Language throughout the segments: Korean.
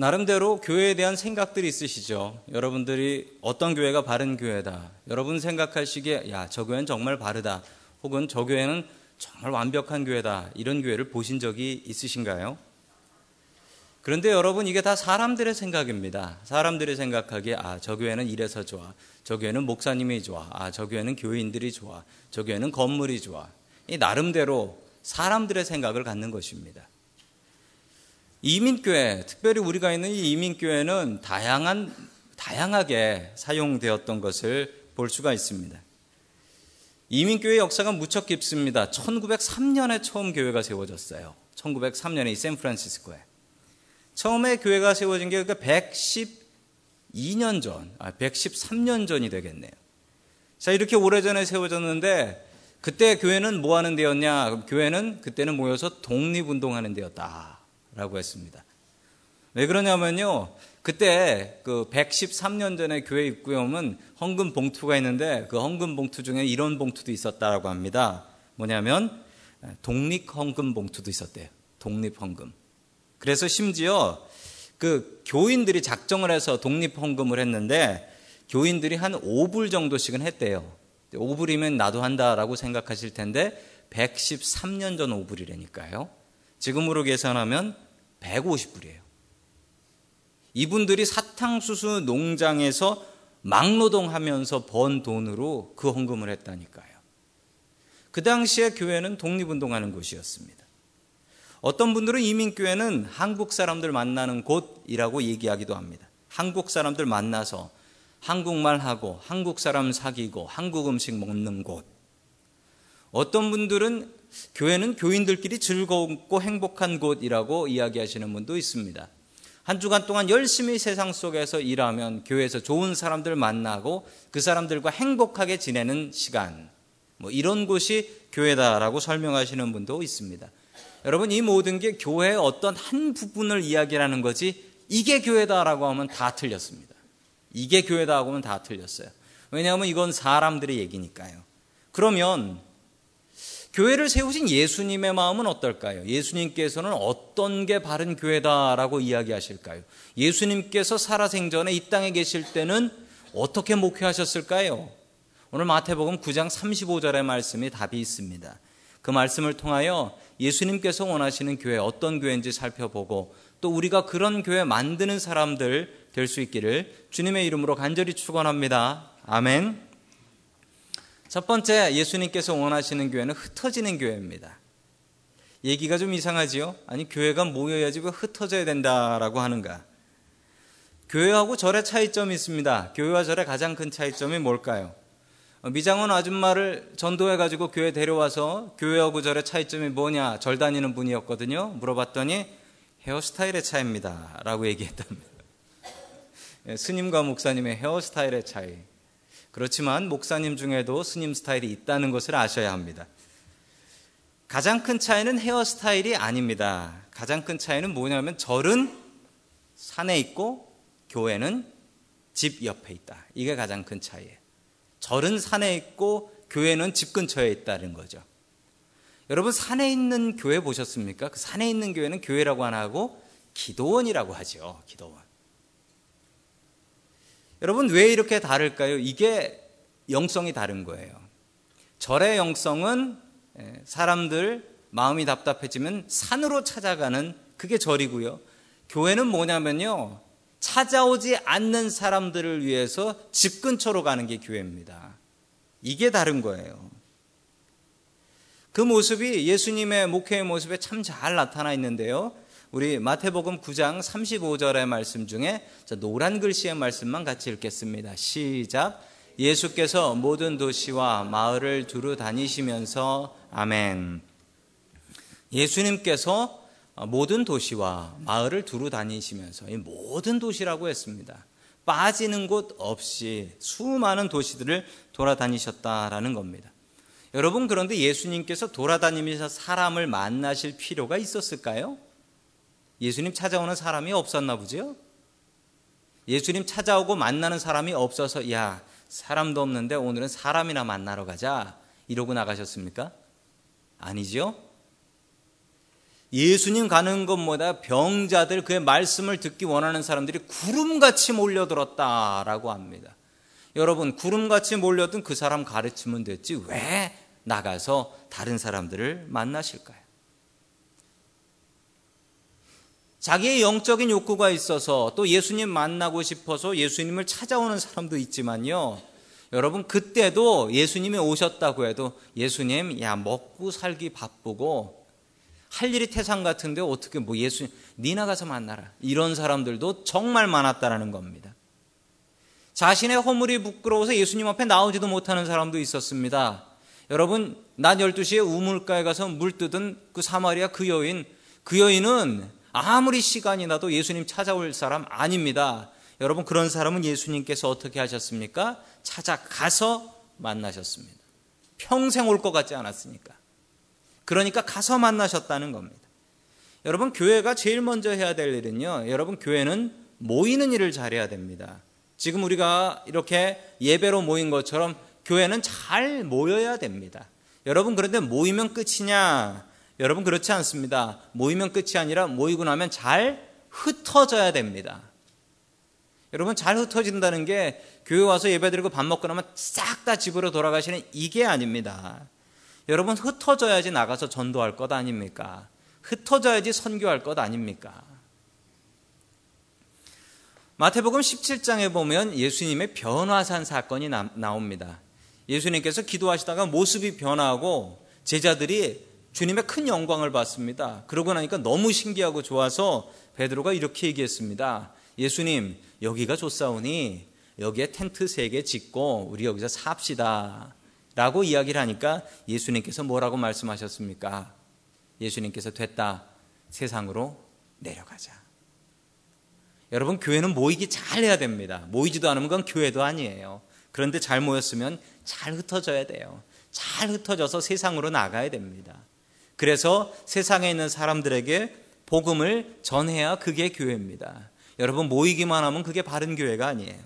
나름대로 교회에 대한 생각들이 있으시죠. 여러분들이 어떤 교회가 바른 교회다. 여러분 생각하시기에 야, 저 교회는 정말 바르다. 혹은 저 교회는 정말 완벽한 교회다. 이런 교회를 보신 적이 있으신가요? 그런데 여러분 이게 다 사람들의 생각입니다. 사람들이 생각하기에 아, 저 교회는 이래서 좋아. 저 교회는 목사님이 좋아. 아, 저 교회는 교인들이 좋아. 저 교회는 건물이 좋아. 이 나름대로 사람들의 생각을 갖는 것입니다. 이민교회, 특별히 우리가 있는 이 이민교회는 다양한, 다양하게 사용되었던 것을 볼 수가 있습니다. 이민교회 역사가 무척 깊습니다. 1903년에 처음 교회가 세워졌어요. 1903년에 이 샌프란시스코에. 처음에 교회가 세워진 게 그러니까 112년 전, 아, 113년 전이 되겠네요. 자, 이렇게 오래전에 세워졌는데 그때 교회는 뭐 하는 데였냐? 교회는 그때는 모여서 독립운동하는 데였다 라고 했습니다. 왜 그러냐면요. 그때 그 113년 전에 교회 입구에 오면 헌금 봉투가 있는데 그 헌금 봉투 중에 이런 봉투도 있었다라고 합니다. 뭐냐면 독립 헌금 봉투도 있었대요. 독립 헌금. 그래서 심지어 그 교인들이 작정을 해서 독립 헌금을 했는데 교인들이 한 5불 정도씩은 했대요. 5불이면 나도 한다라고 생각하실 텐데 113년 전 5불이라니까요. 지금으로 계산하면 150불이에요. 이분들이 사탕수수 농장에서 막노동하면서 번 돈으로 그 헌금을 했다니까요. 그 당시에 교회는 독립운동하는 곳이었습니다. 어떤 분들은 이민교회는 한국 사람들 만나는 곳이라고 얘기하기도 합니다. 한국 사람들 만나서 한국말 하고 한국 사람 사귀고 한국 음식 먹는 곳. 어떤 분들은 교회는 교인들끼리 즐겁고 행복한 곳이라고 이야기하시는 분도 있습니다. 한 주간 동안 열심히 세상 속에서 일하면 교회에서 좋은 사람들 만나고 그 사람들과 행복하게 지내는 시간. 뭐 이런 곳이 교회다라고 설명하시는 분도 있습니다. 여러분 이 모든 게 교회의 어떤 한 부분을 이야기하는 거지 이게 교회다라고 하면 다 틀렸습니다. 이게 교회다 하고 하면 다 틀렸어요. 왜냐하면 이건 사람들의 얘기니까요. 그러면 교회를 세우신 예수님의 마음은 어떨까요? 예수님께서는 어떤 게 바른 교회다라고 이야기하실까요? 예수님께서 살아생전에 이 땅에 계실 때는 어떻게 목회하셨을까요? 오늘 마태복음 9장 35절의 말씀이 답이 있습니다. 그 말씀을 통하여 예수님께서 원하시는 교회 어떤 교회인지 살펴보고 또 우리가 그런 교회 만드는 사람들 될 수 있기를 주님의 이름으로 간절히 축원합니다. 아멘. 첫 번째 예수님께서 원하시는 교회는 흩어지는 교회입니다. 얘기가 좀 이상하지요? 아니 교회가 모여야지 왜 흩어져야 된다라고 하는가? 교회하고 절의 차이점이 있습니다. 교회와 절의 가장 큰 차이점이 뭘까요? 미장원 아줌마를 전도해가지고 교회 데려와서 교회하고 절의 차이점이 뭐냐 절 다니는 분이었거든요. 물어봤더니 헤어스타일의 차이입니다. 라고 얘기했답니다. 예, 스님과 목사님의 헤어스타일의 차이. 그렇지만 목사님 중에도 스님 스타일이 있다는 것을 아셔야 합니다. 가장 큰 차이는 헤어스타일이 아닙니다. 가장 큰 차이는 뭐냐면 절은 산에 있고 교회는 집 옆에 있다. 이게 가장 큰 차이예요. 절은 산에 있고 교회는 집 근처에 있다는 거죠. 여러분 산에 있는 교회 보셨습니까? 그 산에 있는 교회는 교회라고 안 하고 기도원이라고 하죠. 기도원. 여러분 왜 이렇게 다를까요? 이게 영성이 다른 거예요. 절의 영성은 예, 사람들 마음이 답답해지면 산으로 찾아가는 그게 절이고요. 교회는 뭐냐면요. 찾아오지 않는 사람들을 위해서 집 근처로 가는 게 교회입니다. 이게 다른 거예요. 그 모습이 예수님의 목회의 모습에 참 잘 나타나 있는데요. 우리 마태복음 9장 35절의 말씀 중에 노란 글씨의 말씀만 같이 읽겠습니다. 시작. 예수께서 모든 도시와 마을을 두루 다니시면서 아멘. 예수님께서 모든 도시와 마을을 두루 다니시면서 이 모든 도시라고 했습니다. 빠지는 곳 없이 수많은 도시들을 돌아다니셨다라는 겁니다. 여러분 그런데 예수님께서 돌아다니면서 사람을 만나실 필요가 있었을까요? 예수님 찾아오는 사람이 없었나 보죠? 예수님 찾아오고 만나는 사람이 없어서 야 사람도 없는데 오늘은 사람이나 만나러 가자 이러고 나가셨습니까? 아니죠. 예수님 가는 것보다 병자들 그의 말씀을 듣기 원하는 사람들이 구름같이 몰려들었다라고 합니다. 여러분 구름같이 몰려든 그 사람 가르치면 됐지 왜 나가서 다른 사람들을 만나실까요? 자기의 영적인 욕구가 있어서 또 예수님 만나고 싶어서 예수님을 찾아오는 사람도 있지만요. 여러분 그때도 예수님이 오셨다고 해도 예수님 야 먹고 살기 바쁘고 할 일이 태산 같은데 어떻게 뭐 예수님 니 나 가서 만나라 이런 사람들도 정말 많았다라는 겁니다. 자신의 허물이 부끄러워서 예수님 앞에 나오지도 못하는 사람도 있었습니다. 여러분 낮 12시에 우물가에 가서 물 뜯은 그 사마리아 그 여인 그 여인은 아무리 시간이 나도 예수님 찾아올 사람 아닙니다. 여러분 그런 사람은 예수님께서 어떻게 하셨습니까? 찾아가서 만나셨습니다. 평생 올 것 같지 않았으니까. 그러니까 가서 만나셨다는 겁니다. 여러분 교회가 제일 먼저 해야 될 일은요. 여러분 교회는 모이는 일을 잘해야 됩니다. 지금 우리가 이렇게 예배로 모인 것처럼 교회는 잘 모여야 됩니다. 여러분 그런데 모이면 끝이냐? 여러분 그렇지 않습니다. 모이면 끝이 아니라 모이고 나면 잘 흩어져야 됩니다. 여러분 잘 흩어진다는 게 교회 와서 예배드리고 밥 먹고 나면 싹 다 집으로 돌아가시는 이게 아닙니다. 여러분 흩어져야지 나가서 전도할 것 아닙니까? 흩어져야지 선교할 것 아닙니까? 마태복음 17장에 보면 예수님의 변화산 사건이 나, 나옵니다. 예수님께서 기도하시다가 모습이 변하고 제자들이 주님의 큰 영광을 받습니다. 그러고 나니까 너무 신기하고 좋아서 베드로가 이렇게 얘기했습니다. 예수님, 여기가 좋사오니 여기에 텐트 세 개 짓고 우리 여기서 삽시다. 라고 이야기를 하니까 예수님께서 뭐라고 말씀하셨습니까? 예수님께서 됐다. 세상으로 내려가자. 여러분, 교회는 모이기 잘 해야 됩니다. 모이지도 않으면 그건 교회도 아니에요. 그런데 잘 모였으면 잘 흩어져야 돼요. 잘 흩어져서 세상으로 나가야 됩니다. 그래서 세상에 있는 사람들에게 복음을 전해야 그게 교회입니다. 여러분 모이기만 하면 그게 바른 교회가 아니에요.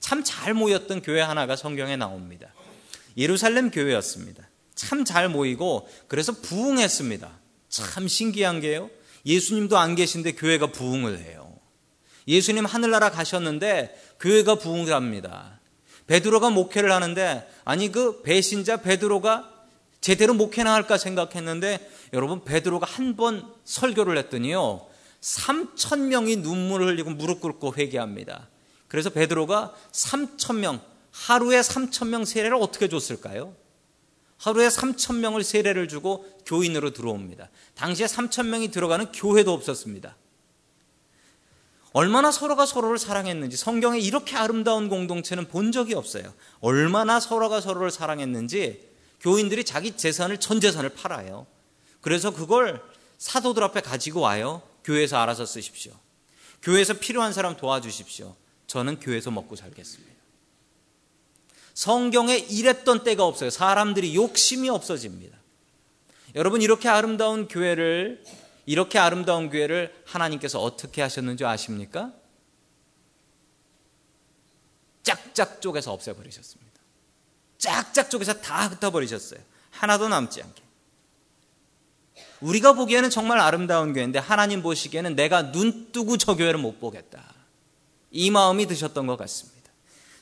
참 잘 모였던 교회 하나가 성경에 나옵니다. 예루살렘 교회였습니다. 참 잘 모이고 그래서 부흥했습니다. 참 신기한 게요. 예수님도 안 계신데 교회가 부흥을 해요. 예수님 하늘나라 가셨는데 교회가 부흥을 합니다. 베드로가 목회를 하는데 아니 그 배신자 베드로가 제대로 목회나 할까 생각했는데 여러분 베드로가 한 번 설교를 했더니요. 3천 명이 눈물을 흘리고 무릎 꿇고 회개합니다. 그래서 베드로가 3천 명 하루에 3천 명 세례를 어떻게 줬을까요? 하루에 3천 명을 세례를 주고 교인으로 들어옵니다. 당시에 3천 명이 들어가는 교회도 없었습니다. 얼마나 서로가 서로를 사랑했는지 성경에 이렇게 아름다운 공동체는 본 적이 없어요. 얼마나 서로가 서로를 사랑했는지 교인들이 자기 재산을 전 재산을 팔아요. 그래서 그걸 사도들 앞에 가지고 와요. 교회에서 알아서 쓰십시오. 교회에서 필요한 사람 도와주십시오. 저는 교회에서 먹고 살겠습니다. 성경에 이랬던 때가 없어요. 사람들이 욕심이 없어집니다. 여러분 이렇게 아름다운 교회를 이렇게 아름다운 교회를 하나님께서 어떻게 하셨는지 아십니까? 짝짝 쪼개서 없애버리셨습니다. 짝짝 쪼개서 다 흩어버리셨어요. 하나도 남지 않게. 우리가 보기에는 정말 아름다운 교회인데 하나님 보시기에는 내가 눈 뜨고 저 교회를 못 보겠다. 이 마음이 드셨던 것 같습니다.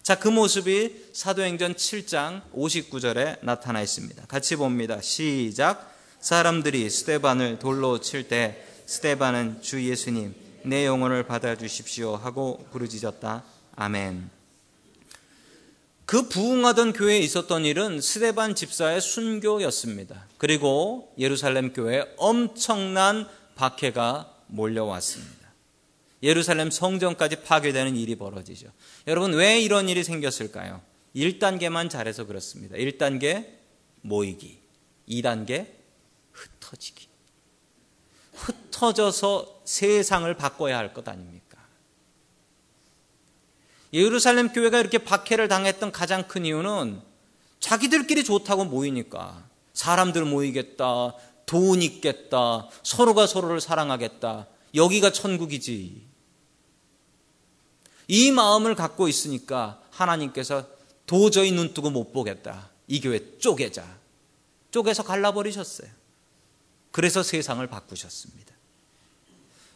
자, 그 모습이 사도행전 7장 59절에 나타나 있습니다. 같이 봅니다. 시작. 사람들이 스테반을 돌로 칠 때 스테반은 주 예수님 내 영혼을 받아 주십시오 하고 부르짖었다. 아멘. 그 부흥하던 교회에 있었던 일은 스데반 집사의 순교였습니다. 그리고 예루살렘 교회에 엄청난 박해가 몰려왔습니다. 예루살렘 성전까지 파괴되는 일이 벌어지죠. 여러분, 왜 이런 일이 생겼을까요? 1단계만 잘해서 그렇습니다. 1단계 모이기. 2단계 흩어지기. 흩어져서 세상을 바꿔야 할 것 아닙니까? 예루살렘 교회가 이렇게 박해를 당했던 가장 큰 이유는 자기들끼리 좋다고 모이니까 사람들 모이겠다, 돈 있겠다, 서로가 서로를 사랑하겠다. 여기가 천국이지. 이 마음을 갖고 있으니까 하나님께서 도저히 눈 뜨고 못 보겠다. 이 교회 쪼개자. 쪼개서 갈라버리셨어요. 그래서 세상을 바꾸셨습니다.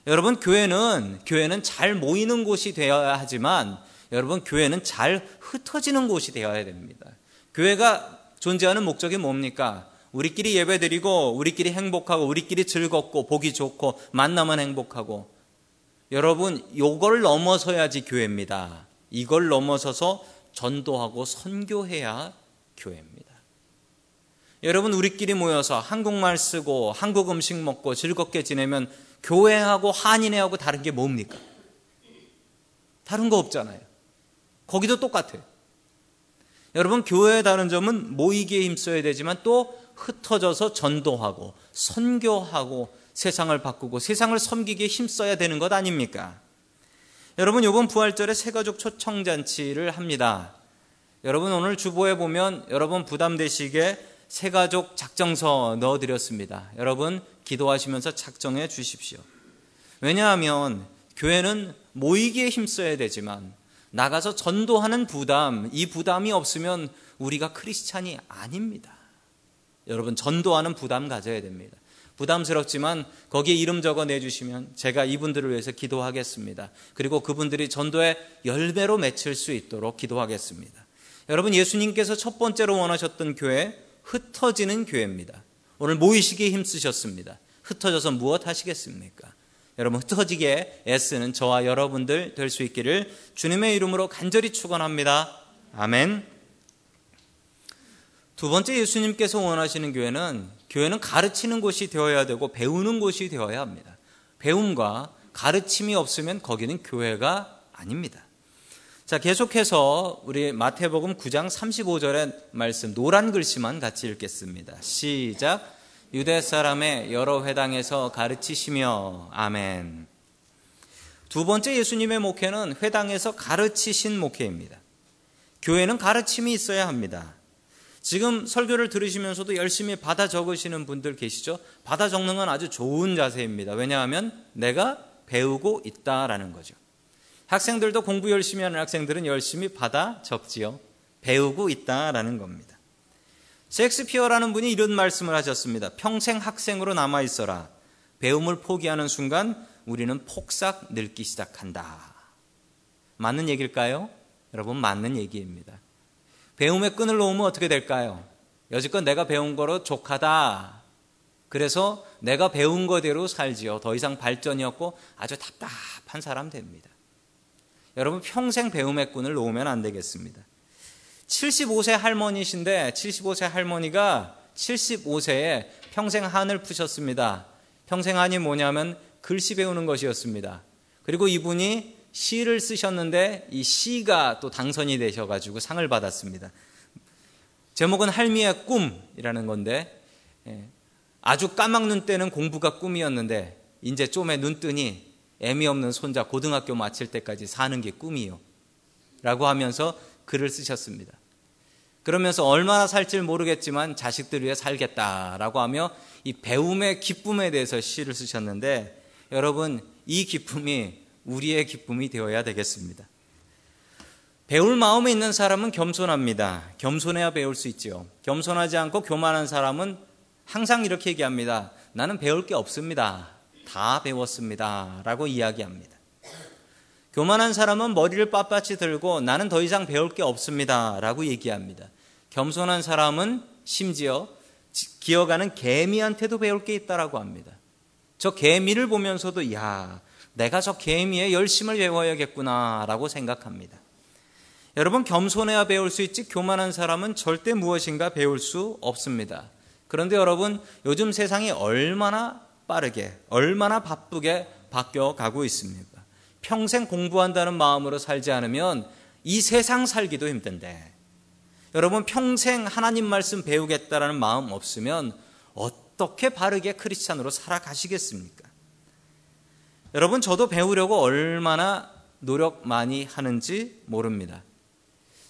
여러분 교회는 교회는 잘 모이는 곳이 되어야 하지만 여러분 교회는 잘 흩어지는 곳이 되어야 됩니다. 교회가 존재하는 목적이 뭡니까? 우리끼리 예배드리고 우리끼리 행복하고 우리끼리 즐겁고 보기 좋고 만나면 행복하고 여러분 요걸 넘어서야지 교회입니다. 이걸 넘어서서 전도하고 선교해야 교회입니다. 여러분 우리끼리 모여서 한국말 쓰고 한국 음식 먹고 즐겁게 지내면 교회하고 한인회하고 다른 게 뭡니까? 다른 거 없잖아요. 거기도 똑같아요. 여러분 교회의 다른 점은 모이기에 힘써야 되지만 또 흩어져서 전도하고 선교하고 세상을 바꾸고 세상을 섬기기에 힘써야 되는 것 아닙니까? 여러분 이번 부활절에 새가족 초청잔치를 합니다. 여러분 오늘 주보에 보면 여러분 부담되시게 새가족 작정서 넣어드렸습니다. 여러분 기도하시면서 작정해 주십시오. 왜냐하면 교회는 모이기에 힘써야 되지만 나가서 전도하는 부담, 이 부담이 없으면 우리가 크리스찬이 아닙니다. 여러분 전도하는 부담 가져야 됩니다. 부담스럽지만 거기에 이름 적어 내주시면 제가 이분들을 위해서 기도하겠습니다. 그리고 그분들이 전도에 열배로 맺힐 수 있도록 기도하겠습니다. 여러분 예수님께서 첫 번째로 원하셨던 교회 흩어지는 교회입니다. 오늘 모이시기에 힘쓰셨습니다. 흩어져서 무엇 하시겠습니까? 여러분 흩어지게 애쓰는 저와 여러분들 될 수 있기를 주님의 이름으로 간절히 축원합니다. 아멘. 두 번째 예수님께서 원하시는 교회는 교회는 가르치는 곳이 되어야 되고 배우는 곳이 되어야 합니다. 배움과 가르침이 없으면 거기는 교회가 아닙니다. 자, 계속해서 우리 마태복음 9장 35절의 말씀 노란 글씨만 같이 읽겠습니다. 시작. 유대 사람의 여러 회당에서 가르치시며 아멘. 두 번째 예수님의 목회는 회당에서 가르치신 목회입니다. 교회는 가르침이 있어야 합니다. 지금 설교를 들으시면서도 열심히 받아 적으시는 분들 계시죠? 받아 적는 건 아주 좋은 자세입니다. 왜냐하면 내가 배우고 있다라는 거죠. 학생들도 공부 열심히 하는 학생들은 열심히 받아 적지요. 배우고 있다라는 겁니다. 셰익스피어라는 분이 이런 말씀을 하셨습니다. 평생 학생으로 남아 있어라. 배움을 포기하는 순간 우리는 폭삭 늙기 시작한다. 맞는 얘기일까요? 여러분 맞는 얘기입니다. 배움의 끈을 놓으면 어떻게 될까요? 여지껏 내가 배운 거로 족하다. 그래서 내가 배운 거대로 살지요. 더 이상 발전이 없고 아주 답답한 사람 됩니다. 여러분 평생 배움의 끈을 놓으면 안 되겠습니다. 75세 할머니신데 75세 할머니가 75세에 평생 한을 푸셨습니다. 평생 한이 뭐냐면 글씨 배우는 것이었습니다. 그리고 이분이 시를 쓰셨는데 이 시가 또 당선이 되셔가지고 상을 받았습니다. 제목은 할미의 꿈이라는 건데 예, 아주 까막눈 때는 공부가 꿈이었는데 이제 좀에 눈 뜨니 애미 없는 손자 고등학교 마칠 때까지 사는 게 꿈이요. 라고 하면서 글을 쓰셨습니다. 그러면서 얼마나 살지 모르겠지만 자식들 위해 살겠다라고 하며 이 배움의 기쁨에 대해서 시를 쓰셨는데 여러분 이 기쁨이 우리의 기쁨이 되어야 되겠습니다. 배울 마음에 있는 사람은 겸손합니다. 겸손해야 배울 수 있지요. 겸손하지 않고 교만한 사람은 항상 이렇게 얘기합니다. 나는 배울 게 없습니다. 다 배웠습니다. 라고 이야기합니다. 교만한 사람은 머리를 빳빳이 들고 나는 더 이상 배울 게 없습니다. 라고 얘기합니다. 겸손한 사람은 심지어 기어가는 개미한테도 배울 게 있다라고 합니다. 저 개미를 보면서도 야, 내가 저 개미의 열심을 배워야겠구나라고 생각합니다. 여러분 겸손해야 배울 수 있지 교만한 사람은 절대 무엇인가 배울 수 없습니다. 그런데 여러분 요즘 세상이 얼마나 빠르게 얼마나 바쁘게 바뀌어 가고 있습니까? 평생 공부한다는 마음으로 살지 않으면 이 세상 살기도 힘든데 여러분 평생 하나님 말씀 배우겠다라는 마음 없으면 어떻게 바르게 크리스찬으로 살아가시겠습니까? 여러분 저도 배우려고 얼마나 노력 많이 하는지 모릅니다.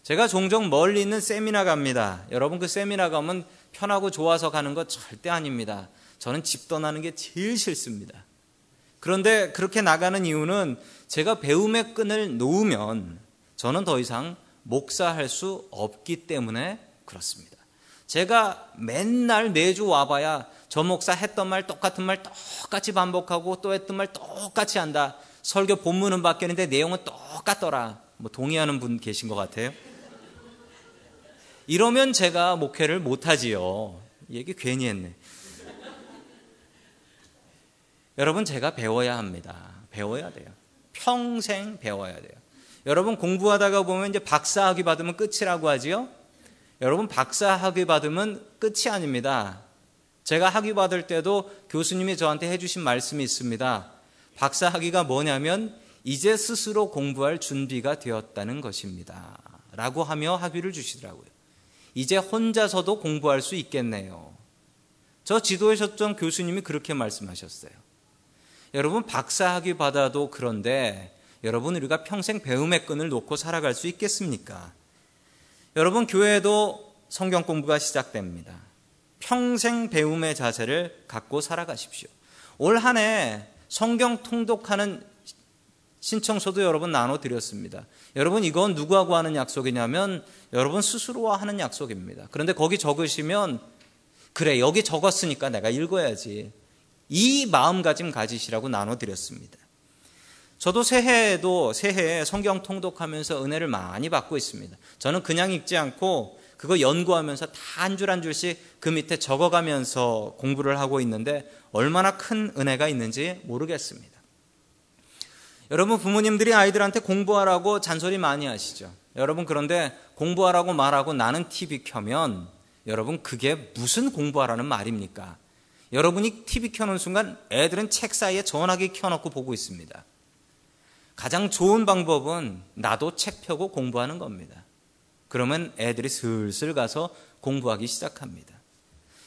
제가 종종 멀리 있는 세미나 갑니다. 여러분 그 세미나 가면 편하고 좋아서 가는 것 절대 아닙니다. 저는 집 떠나는 게 제일 싫습니다. 그런데 그렇게 나가는 이유는 제가 배움의 끈을 놓으면 저는 더 이상 목사할 수 없기 때문에 그렇습니다. 제가 맨날 매주 와봐야 저 목사 했던 말 똑같은 말 똑같이 반복하고 또 했던 말 똑같이 한다. 설교 본문은 바뀌었는데 내용은 똑같더라. 뭐 동의하는 분 계신 것 같아요. 이러면 제가 목회를 못하지요. 얘기 괜히 했네. 여러분, 제가 배워야 합니다. 배워야 돼요. 평생 배워야 돼요. 여러분, 공부하다가 보면 이제 박사학위 받으면 끝이라고 하지요? 여러분, 박사학위 받으면 끝이 아닙니다. 제가 학위 받을 때도 교수님이 저한테 해주신 말씀이 있습니다. 박사학위가 뭐냐면, 이제 스스로 공부할 준비가 되었다는 것입니다. 라고 하며 학위를 주시더라고요. 이제 혼자서도 공부할 수 있겠네요. 저 지도하셨던 교수님이 그렇게 말씀하셨어요. 여러분 박사학위 받아도 그런데 여러분 우리가 평생 배움의 끈을 놓고 살아갈 수 있겠습니까? 여러분 교회도 성경 공부가 시작됩니다. 평생 배움의 자세를 갖고 살아가십시오. 올 한 해 성경 통독하는 신청서도 여러분 나눠드렸습니다. 여러분 이건 누구하고 하는 약속이냐면 여러분 스스로와 하는 약속입니다. 그런데 거기 적으시면 그래 여기 적었으니까 내가 읽어야지 이 마음가짐 가지시라고 나눠드렸습니다. 저도 새해에도 새해에 성경 통독하면서 은혜를 많이 받고 있습니다. 저는 그냥 읽지 않고 그거 연구하면서 다 한 줄 한 줄씩 그 밑에 적어가면서 공부를 하고 있는데 얼마나 큰 은혜가 있는지 모르겠습니다. 여러분 부모님들이 아이들한테 공부하라고 잔소리 많이 하시죠. 여러분 그런데 공부하라고 말하고 나는 TV 켜면 여러분 그게 무슨 공부하라는 말입니까? 여러분이 TV 켜놓은 순간 애들은 책 사이에 전화기 켜놓고 보고 있습니다. 가장 좋은 방법은 나도 책 펴고 공부하는 겁니다. 그러면 애들이 슬슬 가서 공부하기 시작합니다.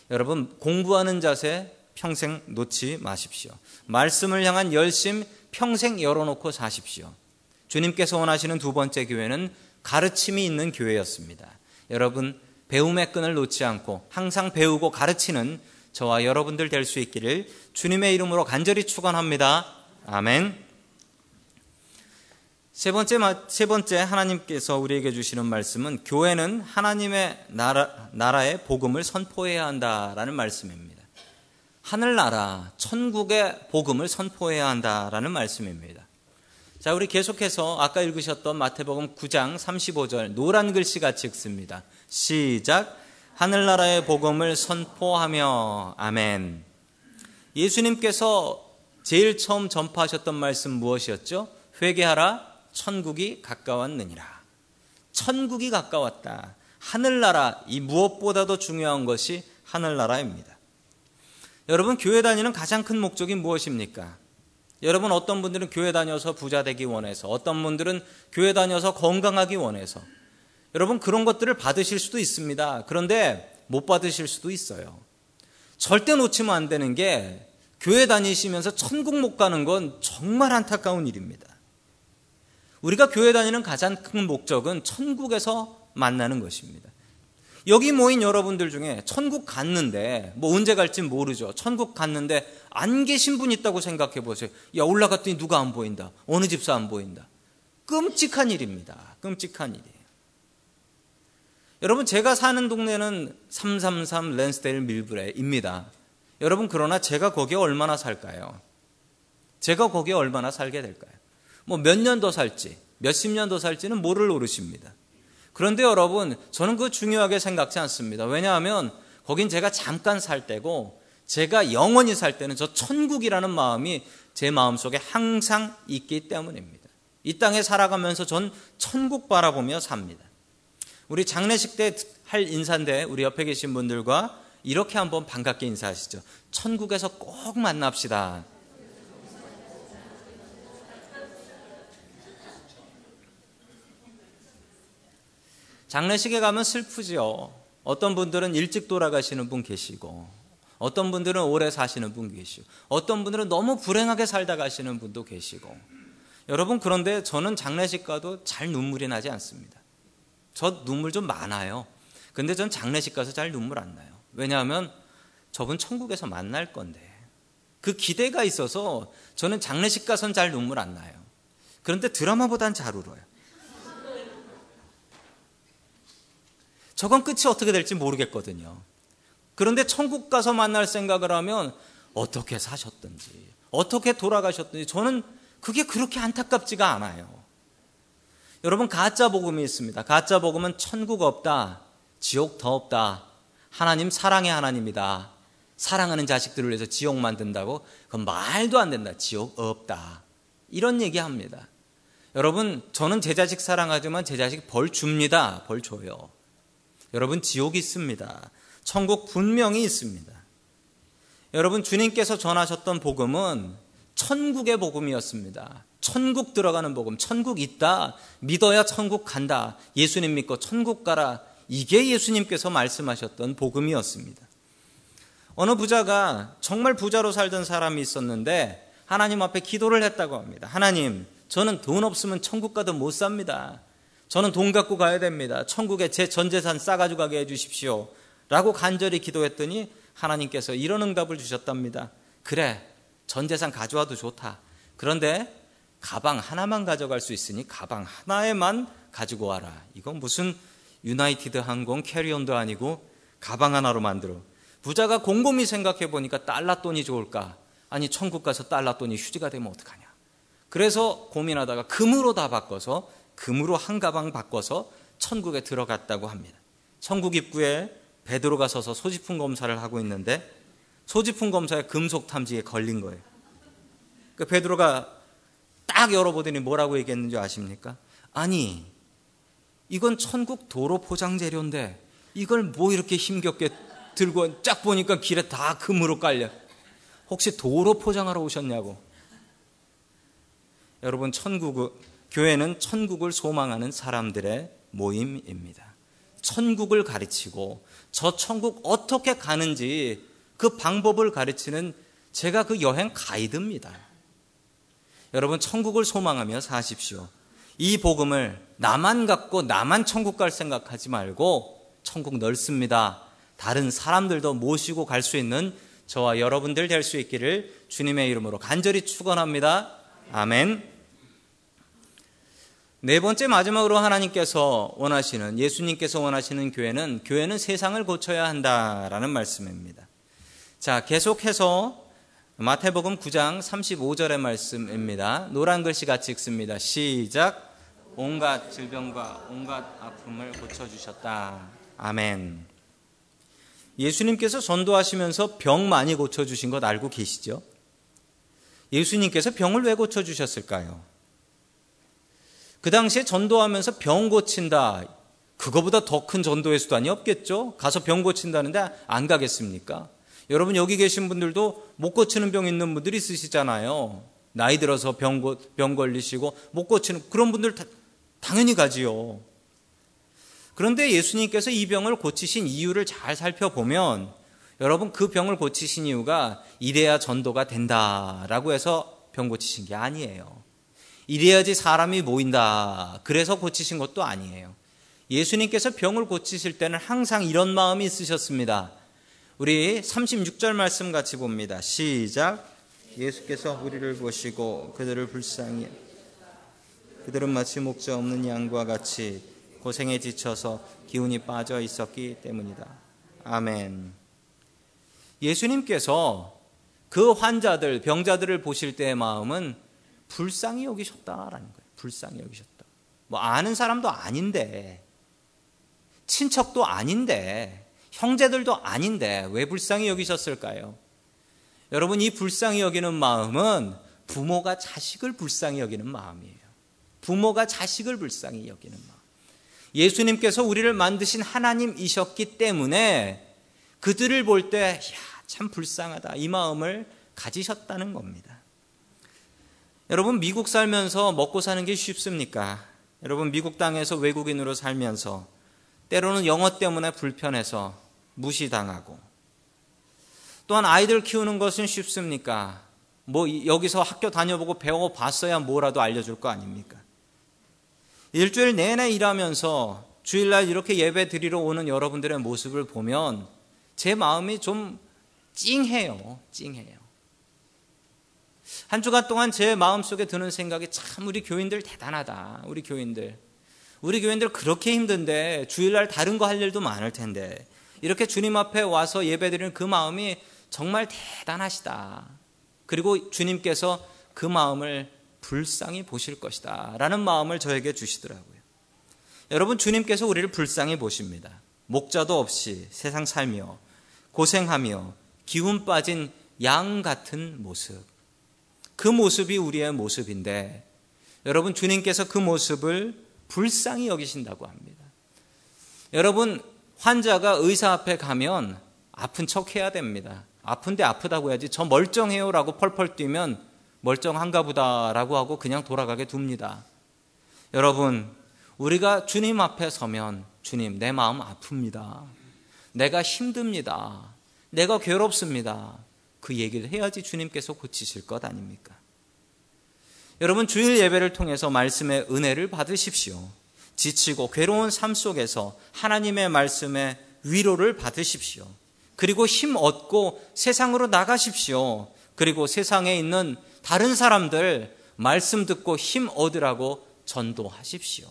여러분, 공부하는 자세 평생 놓지 마십시오. 말씀을 향한 열심 평생 열어놓고 사십시오. 주님께서 원하시는 두 번째 교회는 가르침이 있는 교회였습니다. 여러분, 배움의 끈을 놓지 않고 항상 배우고 가르치는 저와 여러분들 될 수 있기를 주님의 이름으로 간절히 축원합니다. 아멘. 세 번째 세 번째 하나님께서 우리에게 주시는 말씀은 교회는 하나님의 나라 나라의 복음을 선포해야 한다라는 말씀입니다. 하늘나라 천국의 복음을 선포해야 한다라는 말씀입니다. 자, 우리 계속해서 아까 읽으셨던 마태복음 9장 35절 노란 글씨 같이 읽습니다. 시작 하늘나라의 복음을 선포하며 아멘. 예수님께서 제일 처음 전파하셨던 말씀 무엇이었죠? 회개하라 천국이 가까웠느니라. 천국이 가까웠다. 하늘나라 이 무엇보다도 중요한 것이 하늘나라입니다. 여러분 교회 다니는 가장 큰 목적이 무엇입니까? 여러분 어떤 분들은 교회 다녀서 부자 되기 원해서 어떤 분들은 교회 다녀서 건강하기 원해서 여러분 그런 것들을 받으실 수도 있습니다. 그런데 못 받으실 수도 있어요. 절대 놓치면 안 되는 게 교회 다니시면서 천국 못 가는 건 정말 안타까운 일입니다. 우리가 교회 다니는 가장 큰 목적은 천국에서 만나는 것입니다. 여기 모인 여러분들 중에 천국 갔는데 뭐 언제 갈지 모르죠. 천국 갔는데 안 계신 분 있다고 생각해 보세요. 야 올라갔더니 누가 안 보인다. 어느 집사 안 보인다. 끔찍한 일입니다. 끔찍한 일이에요. 여러분 제가 사는 동네는 333 랜스데일 밀브레입니다. 여러분 그러나 제가 거기에 얼마나 살까요? 제가 거기에 얼마나 살게 될까요? 뭐 몇 년 더 살지, 몇십 년 더 살지는 모를 노릇입니다. 그런데 여러분, 저는 그 중요하게 생각지 않습니다. 왜냐하면 거긴 제가 잠깐 살 때고 제가 영원히 살 때는 저 천국이라는 마음이 제 마음속에 항상 있기 때문입니다. 이 땅에 살아가면서 전 천국 바라보며 삽니다. 우리 장례식 때 할 인사인데 우리 옆에 계신 분들과 이렇게 한번 반갑게 인사하시죠. 천국에서 꼭 만납시다. 장례식에 가면 슬프지요. 어떤 분들은 일찍 돌아가시는 분 계시고, 어떤 분들은 오래 사시는 분 계시고, 어떤 분들은 너무 불행하게 살다 가시는 분도 계시고. 여러분, 그런데 저는 장례식 가도 잘 눈물이 나지 않습니다. 저 눈물 좀 많아요. 근데 전 장례식 가서 잘 눈물 안 나요. 왜냐하면 저분 천국에서 만날 건데. 그 기대가 있어서 저는 장례식 가선 잘 눈물 안 나요. 그런데 드라마보단 잘 울어요. 저건 끝이 어떻게 될지 모르겠거든요. 그런데 천국 가서 만날 생각을 하면 어떻게 사셨든지, 어떻게 돌아가셨든지 저는 그게 그렇게 안타깝지가 않아요. 여러분, 가짜 복음이 있습니다. 가짜 복음은 천국 없다, 지옥 더 없다, 하나님 사랑의 하나님이다. 사랑하는 자식들을 위해서 지옥 만든다고? 그건 말도 안 된다. 지옥 없다. 이런 얘기 합니다. 여러분, 저는 제 자식 사랑하지만 제 자식 벌 줍니다. 벌 줘요. 여러분, 지옥이 있습니다. 천국 분명히 있습니다. 여러분, 주님께서 전하셨던 복음은 천국의 복음이었습니다. 천국 들어가는 복음, 천국 있다. 믿어야 천국 간다. 예수님 믿고 천국 가라. 이게 예수님께서 말씀하셨던 복음이었습니다. 어느 부자가 정말 부자로 살던 사람이 있었는데 하나님 앞에 기도를 했다고 합니다. 하나님, 저는 돈 없으면 천국 가도 못 삽니다. 저는 돈 갖고 가야 됩니다. 천국에 제 전 재산 싸가지고 가게 해주십시오. 라고 간절히 기도했더니 하나님께서 이런 응답을 주셨답니다. 그래, 전 재산 가져와도 좋다. 그런데 가방 하나만 가져갈 수 있으니 가방 하나에만 가지고 와라. 이건 무슨 유나이티드 항공 carry-on도 아니고 가방 하나로 만들어. 부자가 곰곰이 생각해 보니까 달러 돈이 좋을까? 아니 천국 가서 달러 돈이 휴지가 되면 어떡하냐? 그래서 고민하다가 금으로 다 바꿔서 금으로 한 가방 바꿔서 천국에 들어갔다고 합니다. 천국 입구에 베드로가 서서 소지품 검사를 하고 있는데 소지품 검사에 금속 탐지에 걸린 거예요. 그 베드로가 딱 열어보더니 뭐라고 얘기했는지 아십니까? 아니 이건 천국 도로 포장 재료인데 이걸 뭐 이렇게 힘겹게 들고 쫙 보니까 길에 다 금으로 깔려. 혹시 도로 포장하러 오셨냐고. 여러분 천국 교회는 천국을 소망하는 사람들의 모임입니다. 천국을 가르치고 저 천국 어떻게 가는지 그 방법을 가르치는 제가 그 여행 가이드입니다. 여러분 천국을 소망하며 사십시오. 이 복음을 나만 갖고 나만 천국 갈 생각하지 말고 천국 넓습니다. 다른 사람들도 모시고 갈 수 있는 저와 여러분들 될 수 있기를 주님의 이름으로 간절히 축원합니다. 아멘. 네 번째 마지막으로 하나님께서 원하시는 예수님께서 원하시는 교회는 교회는 세상을 고쳐야 한다라는 말씀입니다. 자, 계속해서 마태복음 9장 35절의 말씀입니다. 노란 글씨 같이 읽습니다. 시작. 온갖 질병과 온갖 아픔을 고쳐 주셨다. 아멘. 예수님께서 전도하시면서 병 많이 고쳐 주신 것 알고 계시죠? 예수님께서 병을 왜 고쳐 주셨을까요? 그 당시에 전도하면서 병 고친다. 그거보다 더 큰 전도의 수단이 없겠죠? 가서 병 고친다는데 안 가겠습니까? 여러분 여기 계신 분들도 못 고치는 병 있는 분들 있으시잖아요. 나이 들어서 병, 병 걸리시고 못 고치는 그런 분들 다, 당연히 가지요. 그런데 예수님께서 이 병을 고치신 이유를 잘 살펴보면 여러분 그 병을 고치신 이유가 이래야 전도가 된다라고 해서 병 고치신 게 아니에요. 이래야지 사람이 모인다. 그래서 고치신 것도 아니에요. 예수님께서 병을 고치실 때는 항상 이런 마음이 있으셨습니다. 우리 36절 말씀 같이 봅니다. 시작. 예수께서 우리를 보시고 그들을 불쌍히 그들은 마치 목자 없는 양과 같이 고생에 지쳐서 기운이 빠져 있었기 때문이다. 아멘. 예수님께서 그 환자들, 병자들을 보실 때의 마음은 불쌍히 여기셨다라는 거예요. 불쌍히 여기셨다. 뭐 아는 사람도 아닌데, 친척도 아닌데, 형제들도 아닌데 왜 불쌍히 여기셨을까요? 여러분 이 불쌍히 여기는 마음은 부모가 자식을 불쌍히 여기는 마음이에요. 부모가 자식을 불쌍히 여기는 마음. 예수님께서 우리를 만드신 하나님이셨기 때문에 그들을 볼 때, 참 불쌍하다. 이 마음을 가지셨다는 겁니다. 여러분 미국 살면서 먹고 사는 게 쉽습니까? 여러분 미국 땅에서 외국인으로 살면서 때로는 영어 때문에 불편해서 무시당하고 또한 아이들 키우는 것은 쉽습니까? 뭐 여기서 학교 다녀보고 배워봤어야 뭐라도 알려줄 거 아닙니까? 일주일 내내 일하면서 주일날 이렇게 예배 드리러 오는 여러분들의 모습을 보면 제 마음이 좀 찡해요. 찡해요. 한 주간 동안 제 마음속에 드는 생각이 참 우리 교인들 대단하다. 우리 교인들. 우리 교인들 그렇게 힘든데 주일날 다른 거 할 일도 많을 텐데 이렇게 주님 앞에 와서 예배드리는 그 마음이 정말 대단하시다. 그리고 주님께서 그 마음을 불쌍히 보실 것이다. 라는 마음을 저에게 주시더라고요. 여러분, 주님께서 우리를 불쌍히 보십니다. 목자도 없이 세상 살며 고생하며 기운 빠진 양 같은 모습. 그 모습이 우리의 모습인데 여러분 주님께서 그 모습을 불쌍히 여기신다고 합니다. 여러분 환자가 의사 앞에 가면 아픈 척 해야 됩니다. 아픈데 아프다고 해야지 저 멀쩡해요라고 펄펄 뛰면 멀쩡한가 보다라고 하고 그냥 돌아가게 둡니다. 여러분 우리가 주님 앞에 서면 주님 내 마음 아픕니다. 내가 힘듭니다. 내가 괴롭습니다. 그 얘기를 해야지 주님께서 고치실 것 아닙니까? 여러분 주일 예배를 통해서 말씀의 은혜를 받으십시오. 지치고 괴로운 삶 속에서 하나님의 말씀에 위로를 받으십시오. 그리고 힘 얻고 세상으로 나가십시오. 그리고 세상에 있는 다른 사람들 말씀 듣고 힘 얻으라고 전도하십시오.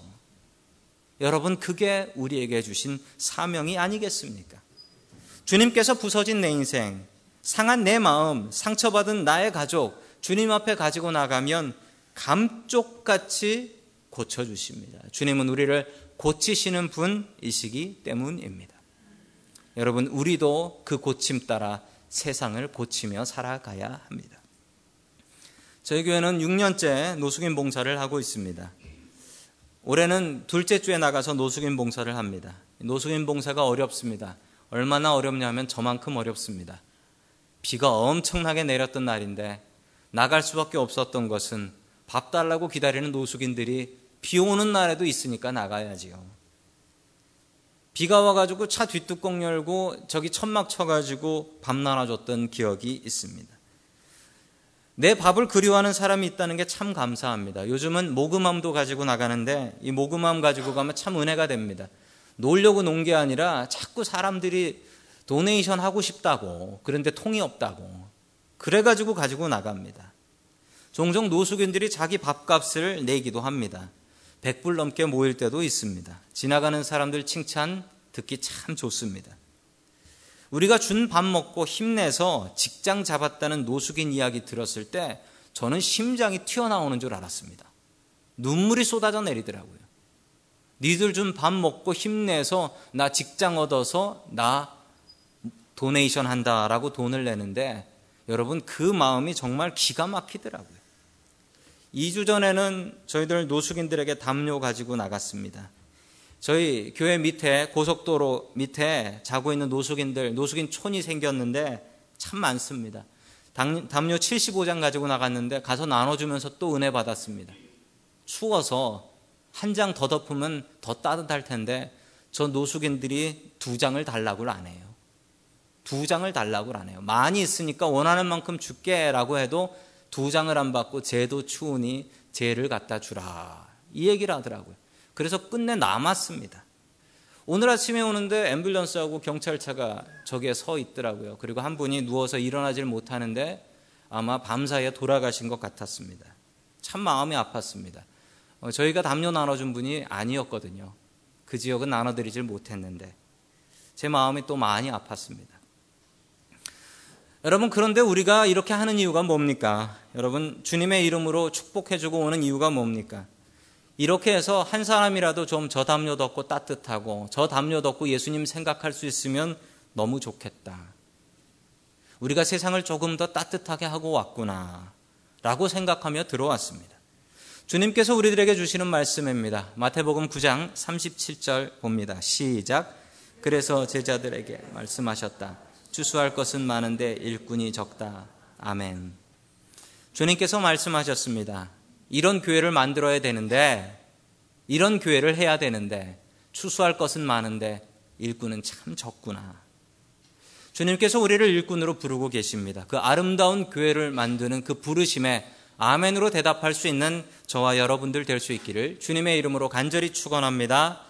여러분, 그게 우리에게 주신 사명이 아니겠습니까? 주님께서 부서진 내 인생, 상한 내 마음, 상처받은 나의 가족, 주님 앞에 가지고 나가면 감쪽같이 고쳐주십니다. 주님은 우리를 고치시는 분이시기 때문입니다. 여러분, 우리도 그 고침 따라 세상을 고치며 살아가야 합니다. 저희 교회는 6년째 노숙인 봉사를 하고 있습니다. 올해는 둘째 주에 나가서 노숙인 봉사를 합니다. 노숙인 봉사가 어렵습니다. 얼마나 어렵냐면 저만큼 어렵습니다. 비가 엄청나게 내렸던 날인데 나갈 수밖에 없었던 것은 밥 달라고 기다리는 노숙인들이 비 오는 날에도 있으니까 나가야지요. 비가 와가지고 차 뒷뚜껑 열고 저기 천막 쳐가지고 밥 나눠줬던 기억이 있습니다. 내 밥을 그리워하는 사람이 있다는 게 참 감사합니다. 요즘은 모금함도 가지고 나가는데 이 모금함 가지고 가면 참 은혜가 됩니다. 놀려고 논 게 아니라 자꾸 사람들이 도네이션 하고 싶다고 그런데 통이 없다고 그래가지고 가지고 나갑니다. 종종 노숙인들이 자기 밥값을 내기도 합니다. 100불 넘게 모일 때도 있습니다. 지나가는 사람들 칭찬 듣기 참 좋습니다. 우리가 준 밥 먹고 힘내서 직장 잡았다는 노숙인 이야기 들었을 때 저는 심장이 튀어나오는 줄 알았습니다. 눈물이 쏟아져 내리더라고요. 니들 준 밥 먹고 힘내서 나 직장 얻어서 나 도네이션 한다라고 돈을 내는데 여러분 그 마음이 정말 기가 막히더라고요. 2주 전에는 저희들 노숙인들에게 담요 가지고 나갔습니다. 저희 교회 밑에 고속도로 밑에 자고 있는 노숙인들, 노숙인 촌이 생겼는데 참 많습니다. 담요 75장 가지고 나갔는데 가서 나눠주면서 또 은혜 받았습니다. 추워서 한 장 더 덮으면 더 따뜻할 텐데 저 노숙인들이 두 장을 달라고 안 해요. 두 장을 달라고 안 해요. 많이 있으니까 원하는 만큼 줄게라고 해도 두 장을 안 받고 쟤도 추우니 쟤를 갖다 주라. 이 얘기를 하더라고요. 그래서 끝내 남았습니다. 오늘 아침에 오는데 앰뷸런스하고 경찰차가 저기에 서 있더라고요. 그리고 한 분이 누워서 일어나질 못하는데 아마 밤사이에 돌아가신 것 같았습니다. 참 마음이 아팠습니다. 어, 저희가 담요 나눠준 분이 아니었거든요. 그 지역은 나눠드리질 못했는데 제 마음이 또 많이 아팠습니다. 여러분 그런데 우리가 이렇게 하는 이유가 뭡니까? 여러분 주님의 이름으로 축복해주고 오는 이유가 뭡니까? 이렇게 해서 한 사람이라도 좀 저 담요 덮고 따뜻하고 저 담요 덮고 예수님 생각할 수 있으면 너무 좋겠다. 우리가 세상을 조금 더 따뜻하게 하고 왔구나. 라고 생각하며 들어왔습니다. 주님께서 우리들에게 주시는 말씀입니다. 마태복음 9장 37절 봅니다. 시작. 그래서 제자들에게 말씀하셨다. 추수할 것은 많은데 일꾼이 적다. 아멘. 주님께서 말씀하셨습니다. 이런 교회를 만들어야 되는데, 이런 교회를 해야 되는데, 추수할 것은 많은데, 일꾼은 참 적구나. 주님께서 우리를 일꾼으로 부르고 계십니다. 그 아름다운 교회를 만드는 그 부르심에 아멘으로 대답할 수 있는 저와 여러분들 될 수 있기를 주님의 이름으로 간절히 축원합니다.